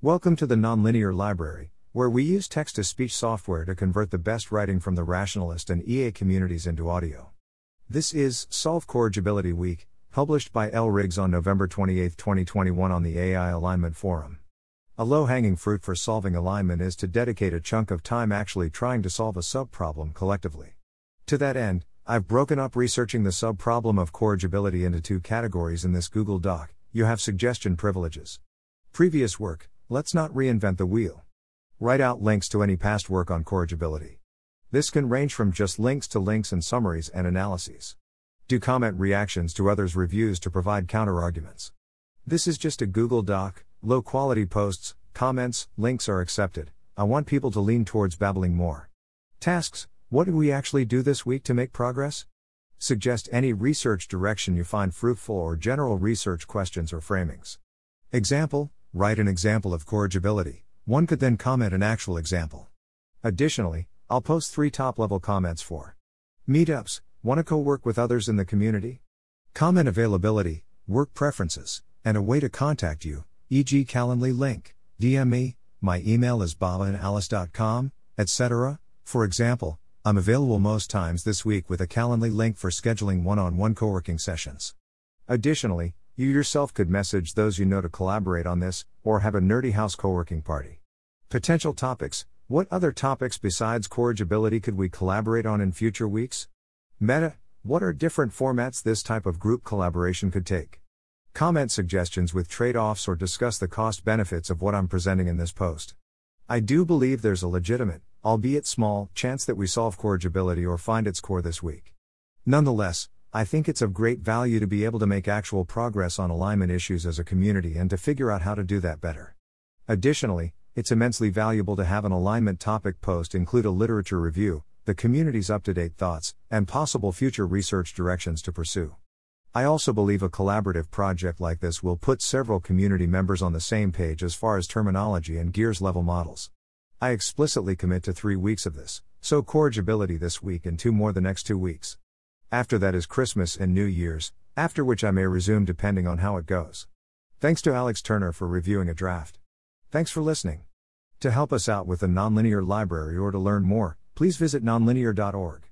Welcome to the Nonlinear Library, where we use text to speech software to convert the best writing from the rationalist and EA communities into audio. This is Solve Corrigibility Week, published by elriggs on November 28, 2021, on the AI Alignment Forum. A low hanging fruit for solving alignment is to dedicate a chunk of time actually trying to solve a subproblem collectively. To that end, I've broken up researching the subproblem of corrigibility into two categories in this Google Doc. You have suggestion privileges. Previous work, Let's not reinvent the wheel. Write out links to any past work on corrigibility. This can range from just links to links and summaries and analyses. Do comment reactions to others' reviews to provide counterarguments. This is just a Google Doc, low quality posts, comments, links are accepted. I want people to lean towards babbling more. Tasks What do we actually do this week to make progress? Suggest any research direction you find fruitful or general research questions or framings. Example write an example of corrigibility. One could then comment an actual example. Additionally, I'll post three top level comments for meetups, want to co work with others in the community? Comment availability, work preferences, and a way to contact you, e.g., Calendly link, DM me, my email is babaandalice.com, etc. For example, I'm available most times this week with a Calendly link for scheduling one on one co working sessions. Additionally, you yourself could message those you know to collaborate on this, or have a nerdy house co working party. Potential topics What other topics besides corrigibility could we collaborate on in future weeks? Meta What are different formats this type of group collaboration could take? Comment suggestions with trade offs or discuss the cost benefits of what I'm presenting in this post. I do believe there's a legitimate, albeit small, chance that we solve corrigibility or find its core this week. Nonetheless, I think it's of great value to be able to make actual progress on alignment issues as a community and to figure out how to do that better. Additionally, it's immensely valuable to have an alignment topic post include a literature review, the community's up to date thoughts, and possible future research directions to pursue. I also believe a collaborative project like this will put several community members on the same page as far as terminology and gears level models. I explicitly commit to three weeks of this, so corrigibility this week and two more the next two weeks. After that is Christmas and New Year's, after which I may resume depending on how it goes. Thanks to Alex Turner for reviewing a draft. Thanks for listening. To help us out with the Nonlinear Library or to learn more, please visit nonlinear.org.